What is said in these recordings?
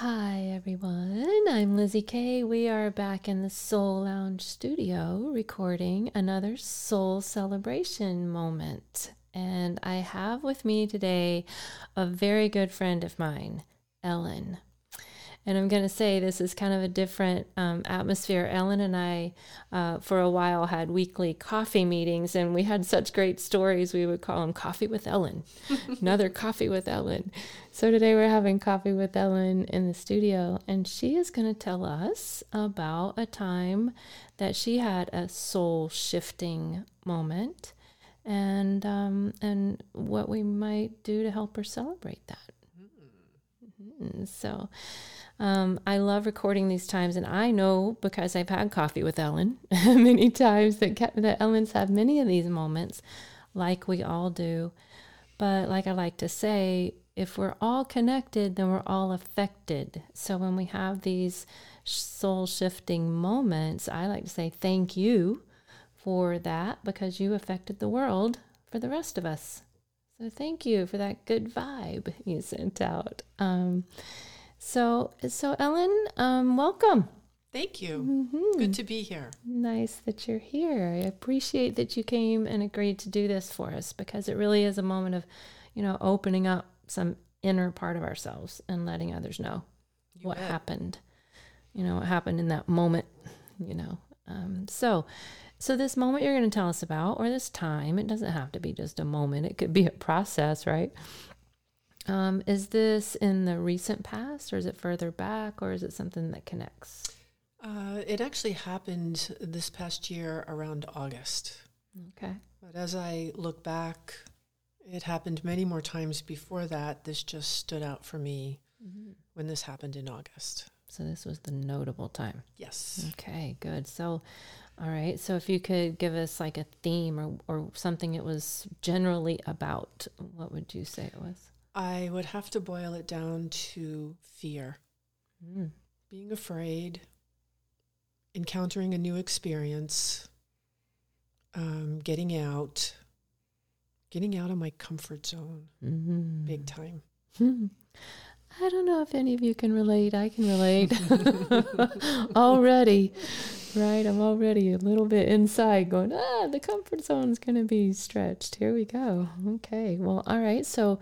Hi, everyone. I'm Lizzie Kay. We are back in the SouLounge studio recording another soul celebration moment. And I have with me today a very good friend of mine, Ellen. And I'm going to say this is kind of a different um, atmosphere. Ellen and I, uh, for a while, had weekly coffee meetings, and we had such great stories. We would call them Coffee with Ellen, another Coffee with Ellen. So today we're having Coffee with Ellen in the studio, and she is going to tell us about a time that she had a soul shifting moment and um, and what we might do to help her celebrate that. Mm-hmm. So, um, I love recording these times, and I know because I've had coffee with Ellen many times that, that Ellen's had many of these moments, like we all do. But like I like to say, if we're all connected, then we're all affected. So when we have these soul shifting moments, I like to say thank you for that because you affected the world for the rest of us. So thank you for that good vibe you sent out. Um, so, so Ellen, um, welcome. Thank you. Mm-hmm. Good to be here. Nice that you're here. I appreciate that you came and agreed to do this for us because it really is a moment of, you know, opening up some inner part of ourselves and letting others know you what bet. happened. You know, what happened in that moment, you know. Um, so, so this moment you're going to tell us about, or this time, it doesn't have to be just a moment. It could be a process, right? Um, is this in the recent past, or is it further back, or is it something that connects? Uh, it actually happened this past year around August. Okay. But as I look back, it happened many more times before that. This just stood out for me mm-hmm. when this happened in August. So this was the notable time. Yes. Okay, good. So, all right. So if you could give us like a theme or, or something it was generally about, what would you say it was? I would have to boil it down to fear. Mm. Being afraid, encountering a new experience, um, getting out, getting out of my comfort zone, mm-hmm. big time. I don't know if any of you can relate. I can relate already, right? I'm already a little bit inside going, ah, the comfort zone's going to be stretched. Here we go. Okay. Well, all right. So,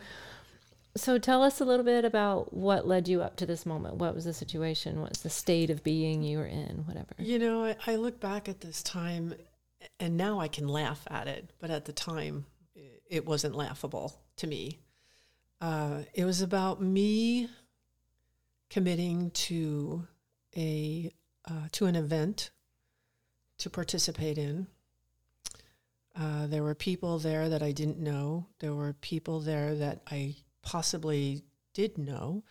so tell us a little bit about what led you up to this moment. What was the situation? What's the state of being you were in? Whatever. You know, I, I look back at this time, and now I can laugh at it, but at the time, it wasn't laughable to me. Uh, it was about me committing to a uh, to an event to participate in. Uh, there were people there that I didn't know. There were people there that I possibly did know,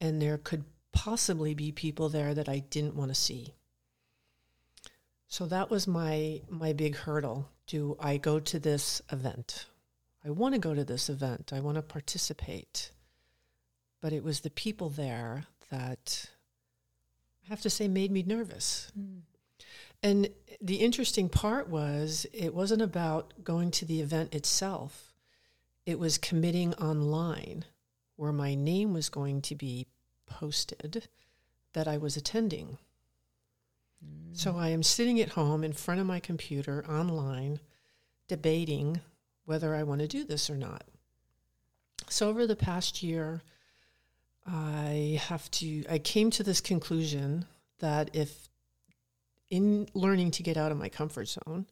and there could possibly be people there that I didn't want to see. So that was my my big hurdle. Do I go to this event? I want to go to this event. I want to participate. But it was the people there that I have to say made me nervous. Mm. And the interesting part was it wasn't about going to the event itself it was committing online where my name was going to be posted that I was attending. Mm. So I am sitting at home in front of my computer online debating whether I want to do this or not. So over the past year, I have to I came to this conclusion that if in learning to get out of my comfort zone,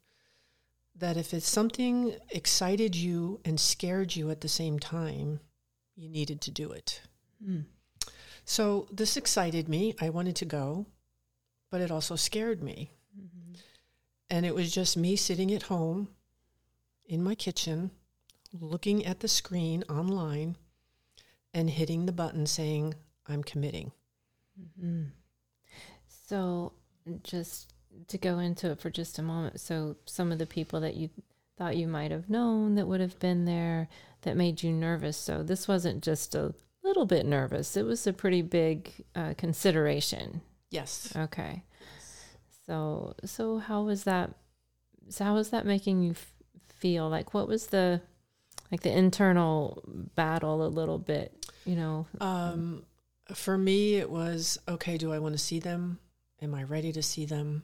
that if it's something excited you and scared you at the same time, you needed to do it. Mm. So this excited me. I wanted to go, but it also scared me. Mm-hmm. And it was just me sitting at home in my kitchen, looking at the screen online and hitting the button saying, I'm committing. Mm-hmm. So just to go into it for just a moment. So, some of the people that you thought you might have known that would have been there that made you nervous. So, this wasn't just a little bit nervous, it was a pretty big uh, consideration. Yes. Okay. So, so how was that? So how was that making you f- feel? Like, what was the like the internal battle a little bit? You know. Um, for me, it was okay, do I want to see them? Am I ready to see them?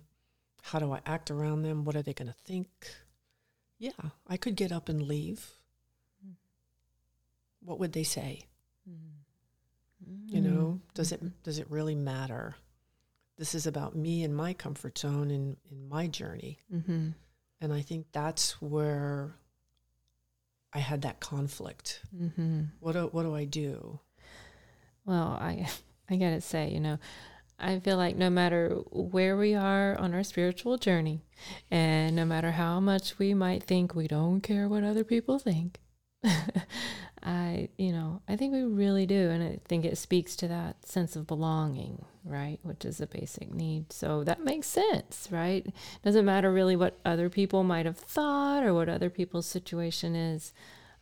How do I act around them? What are they going to think? Yeah, I could get up and leave. What would they say? You know, does it does it really matter? This is about me and my comfort zone and in my journey. Mm-hmm. And I think that's where I had that conflict. Mm-hmm. What do, what do I do? Well, I I gotta say, you know, I feel like no matter where we are on our spiritual journey, and no matter how much we might think we don't care what other people think, I, you know, I think we really do. And I think it speaks to that sense of belonging, right? Which is a basic need. So that makes sense, right? Doesn't matter really what other people might have thought or what other people's situation is.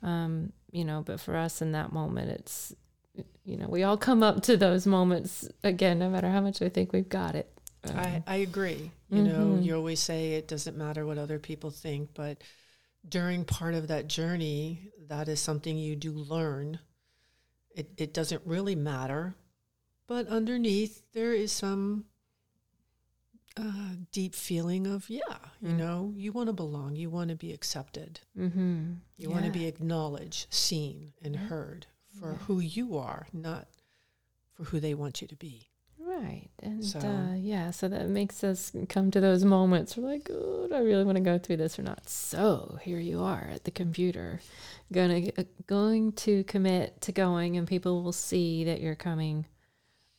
Um, you know, but for us in that moment, it's, you know, we all come up to those moments again, no matter how much we think we've got it. Um, I, I agree. You know, Mhm. you always say it doesn't matter what other people think, but during part of that journey, that is something you do learn. It, it doesn't really matter, but underneath there is some uh, deep feeling of, yeah, you Mm. know, you want to belong, you want to be accepted, mm-hmm. you want to be acknowledged, seen, and heard for Yeah. who you are, not for who they want you to be. Right. And So- uh, yeah, so that makes us come to those moments. We're like, oh, do I really want to go through this or not? So here you are at the computer, gonna uh, going to commit to going, and people will see that you're coming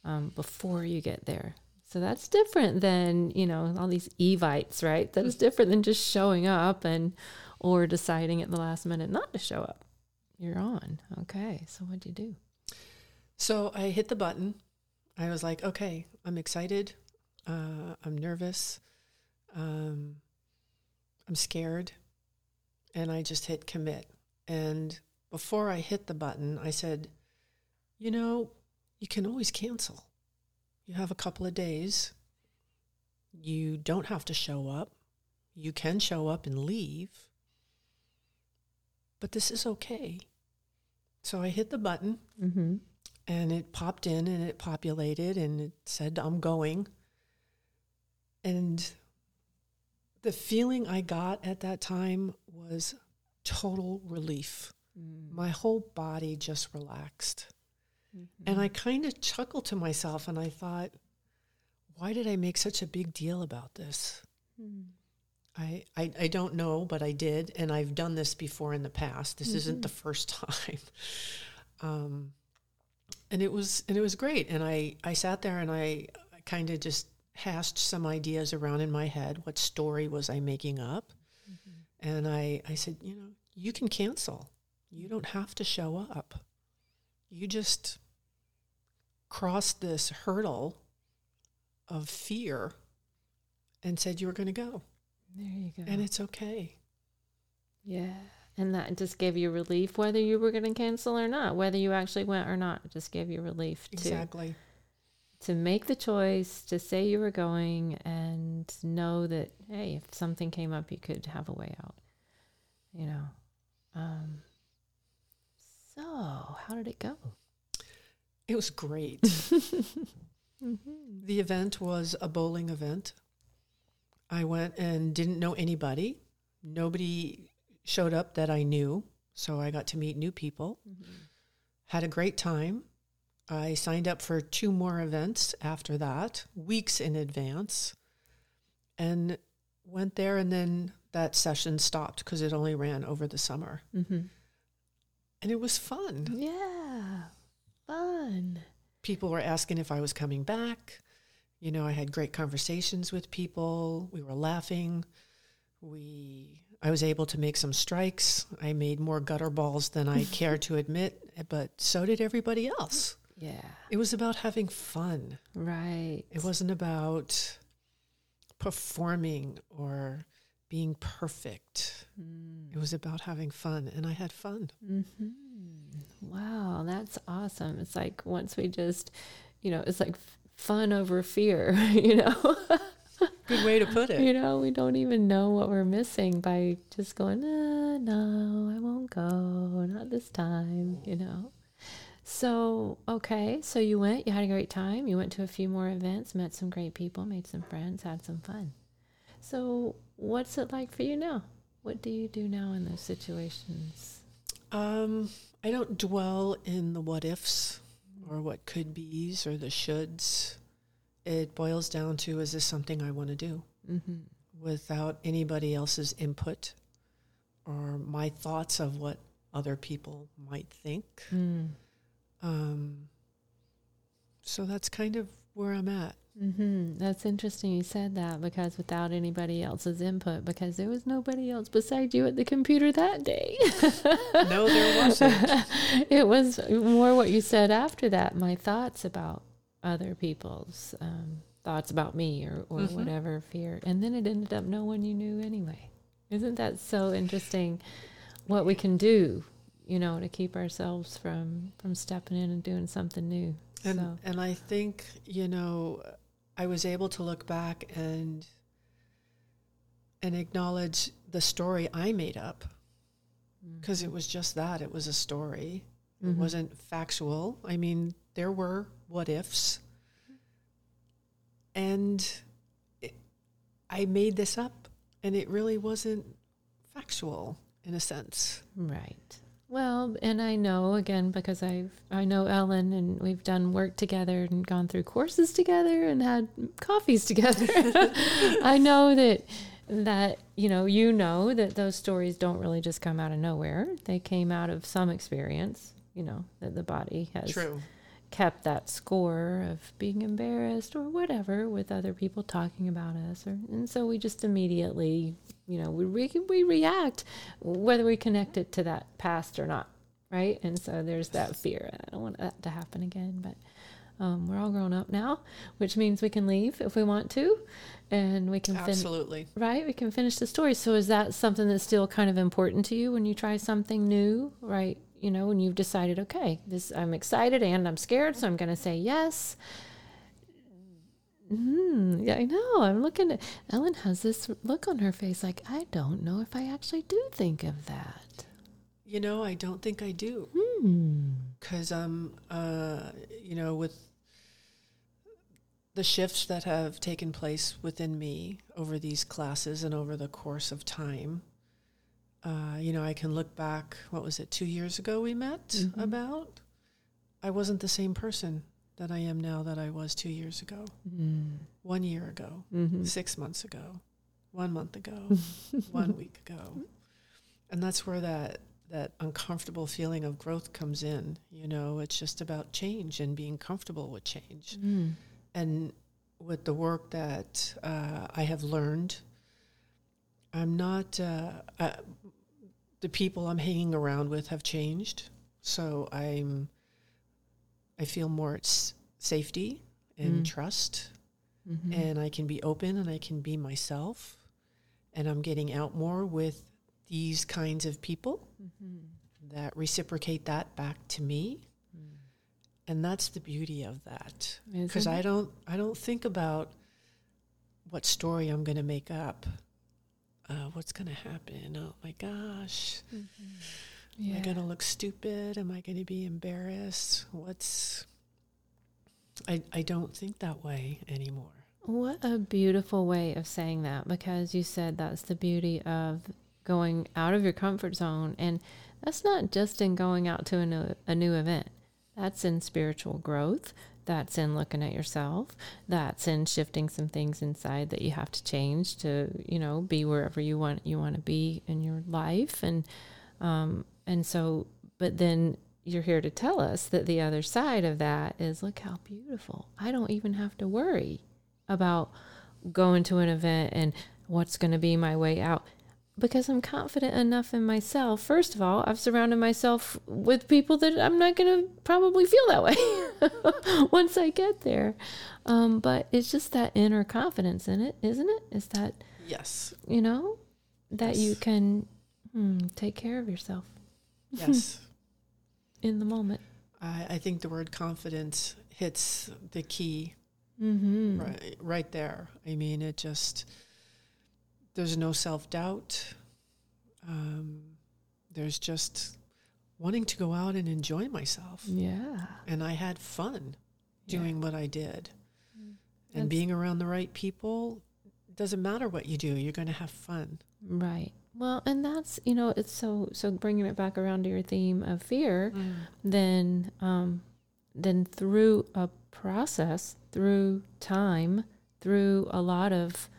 um, before you get there. So that's different than you know all these evites, right? That is different than just showing up and or deciding at the last minute not to show up. You're on. Okay. So what'd you do? So I hit the button. I was like, okay, I'm excited. Uh, I'm nervous. Um, I'm scared. And I just hit commit. And before I hit the button, I said, you know, you can always cancel. You have a couple of days. You don't have to show up. You can show up and leave. But this is okay. So I hit the button Mm-hmm. And it popped in and it populated and it said i'm going. And the feeling i got at that time was total relief. Mm. My whole body just relaxed. Mm-hmm. And i kind of chuckled to myself and i thought why did i make such a big deal about this? Mm. I, I, I don't know, but I did, and I've done this before in the past. This isn't mm-hmm. the first time, um, and it was and it was great. And I I sat there and I kind of just hashed some ideas around in my head. What story was I making up? Mm-hmm. And I I said, you know, you can cancel. You don't have to show up. You just cross this hurdle of fear and said you were going to go There you go. and it's okay. Yeah. And that just gave you relief whether you were going to cancel or not, whether you actually went or not. It just gave you relief to Exactly. to make the choice, to say you were going and know that hey, if something came up you could have a way out. You know. Um so, how did it go? It was great. Mm-hmm. the event was a bowling event. I went and didn't know anybody. Nobody showed up that I knew, so I got to meet new people. Had a great time. I signed up for two more events after that, weeks in advance, and went there. And then that session stopped because it only ran over the summer. Mm-hmm. And it was fun. Yeah. Fun. people were asking if I was coming back. You know, I had great conversations with people. We were laughing. We I was able to make some strikes. I made more gutter balls than I care to admit, but so did everybody else. Yeah. It was about having fun. Right. It wasn't about performing or being perfect. Mm. It was about having fun, and I had fun. Mm-hmm. Wow, that's awesome. It's like once we just, you know, it's like fun over fear, you know. Good way to put it. you know, we don't even know what we're missing by just going, uh, no, I won't go, not this time, you know. So, okay, so you went, you had a great time, you went to a few more events, met some great people, made some friends, had some fun. So, what's it like for you now? What do you do now in those situations? Um, I don't dwell in the what ifs or what could be's or the shoulds. It boils down to is this something I want to do Mm-hmm. without anybody else's input or my thoughts of what other people might think. Mm. Um, so that's kind of where I'm at. Mm-hmm. That's interesting you said that because without anybody else's input, because there was nobody else beside you at the computer that day. No, there wasn't. it was more what you said after that, my thoughts about other people's um, thoughts about me or, or Mhm. whatever fear. And then it ended up no one you knew anyway. Isn't that so interesting what we can do, you know, to keep ourselves from, from stepping in and doing something new? And so, and I think you know, I was able to look back and and acknowledge the story I made up because it was just that it was a story. It Mhm. wasn't factual. I mean, there were what ifs, and it, I made this up, and it really wasn't factual in a sense. Right. Well, and I know again because I've I know Ellen and we've done work together and gone through courses together and had coffees together. I know that that you know you know that those stories don't really just come out of nowhere. They came out of some experience, you know, that the body has True. Kept that score of being embarrassed or whatever with other people talking about us or and so we just immediately you know we re- we react whether we connect it to that past or not right? And so there's that fear. I don't want that to happen again but um, we're all grown up now which means we can leave if we want to and we can fin- Absolutely. right? We can finish the story. So is that something that's still kind of important to you when you try something new right you know when you've decided okay this i'm excited and i'm scared so i'm going to say yes Hmm. yeah, I know. I'm looking at Ellen has this look on her face like I don't know if I actually do think of that. You know, I don't think I do. Hmm. because um uh you know with the shifts that have taken place within me over these classes and over the course of time uh you know i can look back what was it two years ago we met Mhm. about i wasn't the same person that i am now that i was two years ago Mm. one year ago Mm-hmm. six months ago one month ago one week ago and that's where that that uncomfortable feeling of growth comes in you know it's just about change and being comfortable with change Mm. and with the work that uh, i have learned i'm not uh, uh, the people i'm hanging around with have changed so i'm i feel more s- safety and Mm. trust Mhm. and I can be open and I can be myself. And I'm getting out more with these kinds of people Mhm. that reciprocate that back to me. Mm. And that's the beauty of that. Because I don't I don't think about what story I'm going to make up. Uh, what's going to happen? Oh my gosh. Am Yeah. I going to look stupid? Am I going to be embarrassed? What's I, I don't think that way anymore. What a beautiful way of saying that because you said that's the beauty of going out of your comfort zone. And that's not just in going out to a new, a new event, that's in spiritual growth. That's in looking at yourself. That's in shifting some things inside that you have to change to, you know, be wherever you want you want to be in your life. And um, and so, but then you're here to tell us that the other side of that is look how beautiful. I don't even have to worry about going to an event and what's going to be my way out because I'm confident enough in myself. First of all, I've surrounded myself with people that I'm not going to probably feel that way once I get there. Um, but it's just that inner confidence in it, isn't it? Is that, Yes. you know, that you can hmm, take care of yourself Yes. in the moment. I, I think the word confidence hits the key Mm-hmm. right, right there. I mean, it just, there's no self doubt. Um, there's just wanting to go out and enjoy myself. Yeah. And I had fun Yeah. doing what I did. And That's- being around the right people doesn't matter what you do, you're going to have fun. Right. Well, and that's you know it's so so bringing it back around to your theme of fear. Then um, then through a process, through time, through a lot of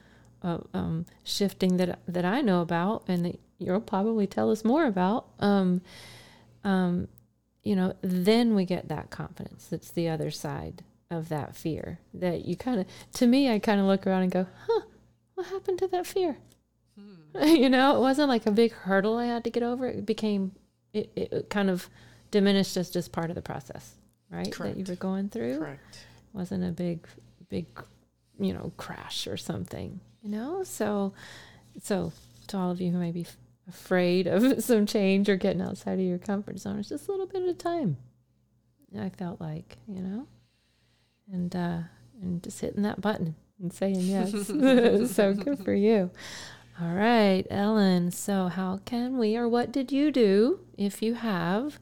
uh, um, shifting that that I know about, and that you'll probably tell us more about. Um, um, you know, then we get that confidence. That's the other side of that fear. That you kind of, to me, I kind of look around and go, "Huh, what happened to that fear?" you know, it wasn't like a big hurdle I had to get over. It became, it, it kind of diminished as just part of the process, right? That you were going through Correct. wasn't a big big you know crash or something you know? So so to all of you who may be f- afraid of some change or getting outside of your comfort zone it's just a little bit at a time i felt like you know? And uh and just hitting that button and saying yes. So good for you. All right ellen so how can we or what did you do if you have?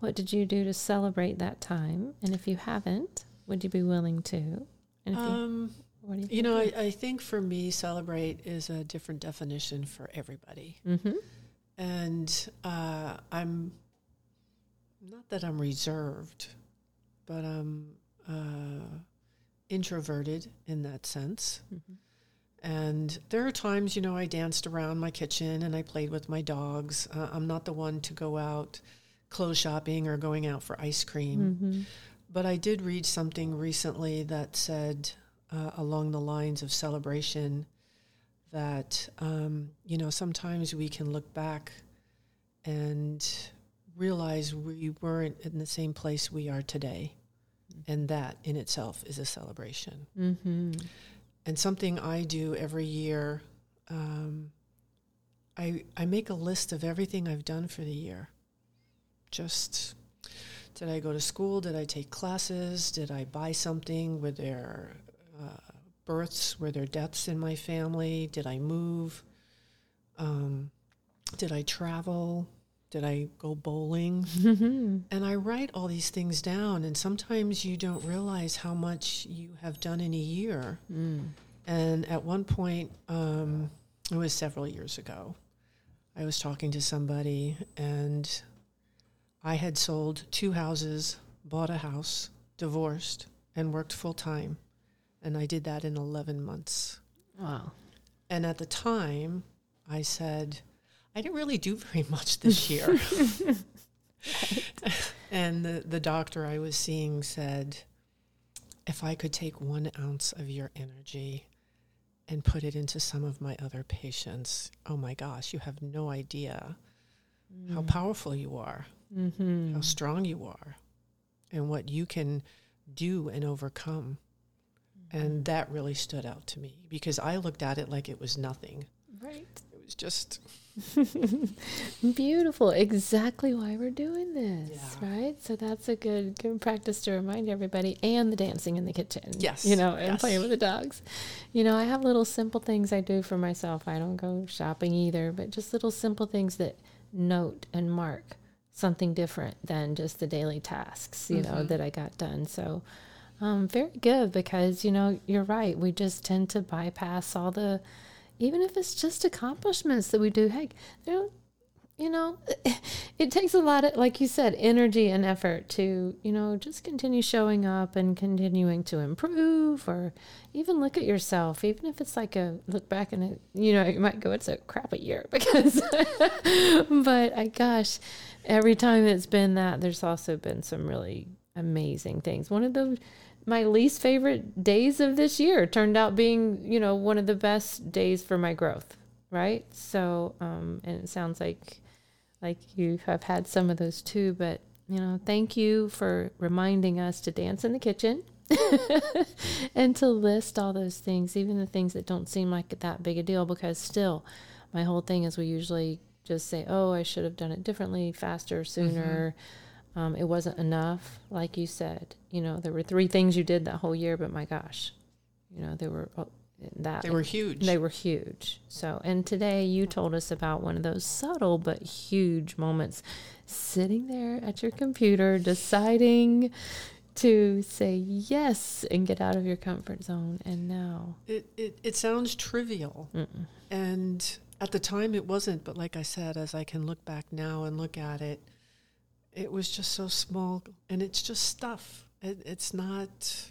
What did you do to celebrate that time? And if you haven't would you be willing to? And if you, Um, what do you, you know, I, I think for me, celebrate is a different definition for everybody. mm-hmm. And uh, I'm not that I'm reserved, but I'm uh, introverted in that sense. Mm-hmm. And there are times, you know, I danced around my kitchen and I played with my dogs. Uh, I'm not the one to go out clothes shopping or going out for ice cream. Mm-hmm. But I did read something recently that said, uh, along the lines of celebration, that, um, you know, sometimes we can look back and realize we weren't in the same place we are today. And that in itself is a celebration. Mm-hmm. And something I do every year, um, I, I make a list of everything I've done for the year. Just did I go to school? Did I take classes? Did I buy something? Were there uh, births? Were there deaths in my family? Did I move? Um, did I travel? Did I go bowling? Mm-hmm. And I write all these things down, and sometimes you don't realize how much you have done in a year. Mm. And at one point, um, it was several years ago, I was talking to somebody, and I had sold two houses, bought a house, divorced, and worked full time. And I did that in 11 months. Wow. And at the time, I said, I didn't really do very much this year. and the, the doctor I was seeing said, if I could take one ounce of your energy and put it into some of my other patients, oh my gosh, you have no idea how powerful you are, Mm-hmm. how strong you are, and what you can do and overcome. And that really stood out to me because I looked at it like it was nothing. Right. It was just Beautiful. Exactly why we're doing this, Yeah. right? So that's a good good practice to remind everybody and the dancing in the kitchen. Yes, You know, and yes. playing with the dogs. You know, I have little simple things I do for myself. I don't go shopping either, but just little simple things that note and mark something different than just the daily tasks, you know, Mhm. that I got done. So um very good because, you know, you're right. We just tend to bypass all the even if it's just accomplishments that we do. Heck, you know, know, it takes a lot of, like you said, energy and effort to, you know, just continue showing up and continuing to improve or even look at yourself, even if it's like a look back and it, you know, you might go, it's a crappy year because, but I gosh, every time it's been that, there's also been some really amazing things. One of the, my least favorite days of this year turned out being, you know, one of the best days for my growth. Right. So, um, and it sounds like, like you have had some of those too, but you know, thank you for reminding us to dance in the kitchen and to list all those things, even the things that don't seem like that big a deal, because still, my whole thing is we usually just say, oh, I should have done it differently, faster, sooner. Um, it wasn't enough, like you said. You know, there were three things you did that whole year, but my gosh, you know, there were uh, that They were huge. they were huge. So, and today you told us about one of those subtle but huge moments sitting there at your computer deciding to say yes and get out of your comfort zone. And now, It, it, it sounds trivial. mm-mm. And at the time it wasn't, but like I said, as I can look back now and look at it, it was just so small and it's just stuff. It, it's not,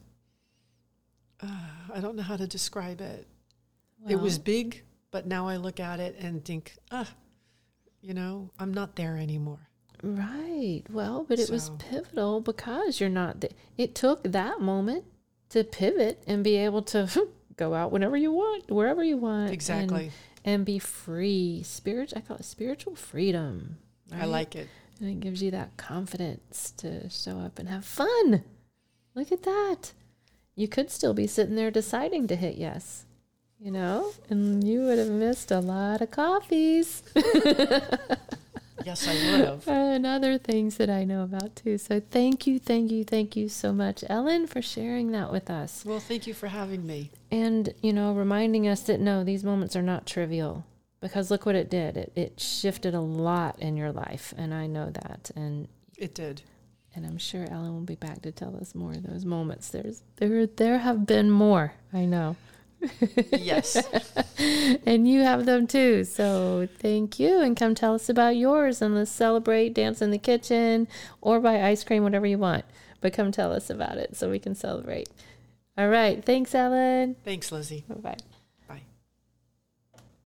uh, I don't know how to describe it. it was big, but now I look at it and think, ah, you know, I'm not there anymore. right. Well, but it was pivotal because you're not, th- it took that moment to pivot and be able to go out whenever you want, wherever you want. Exactly. And, be free. Spirit, I call it spiritual freedom. I like it. And it gives you that confidence to show up and have fun. Look at that. You could still be sitting there deciding to hit yes, you know, and you would have missed a lot of coffees Yes, I would have. and other things that I know about too. So thank you, thank you, thank you so much, Ellen, for sharing that with us. Well, thank you for having me. And, you know, reminding us that no, these moments are not trivial because look what it did. It, it shifted a lot in your life. And I know that. And It did. And I'm sure Ellen will be back to tell us more of those moments. There's there there have been more. I know. Yes. and you have them too. So thank you and come tell us about yours and let's celebrate, dance in the kitchen or buy ice cream, whatever you want. But come tell us about it so we can celebrate. All right. Thanks, Ellen. Thanks, Lizzie. Bye bye.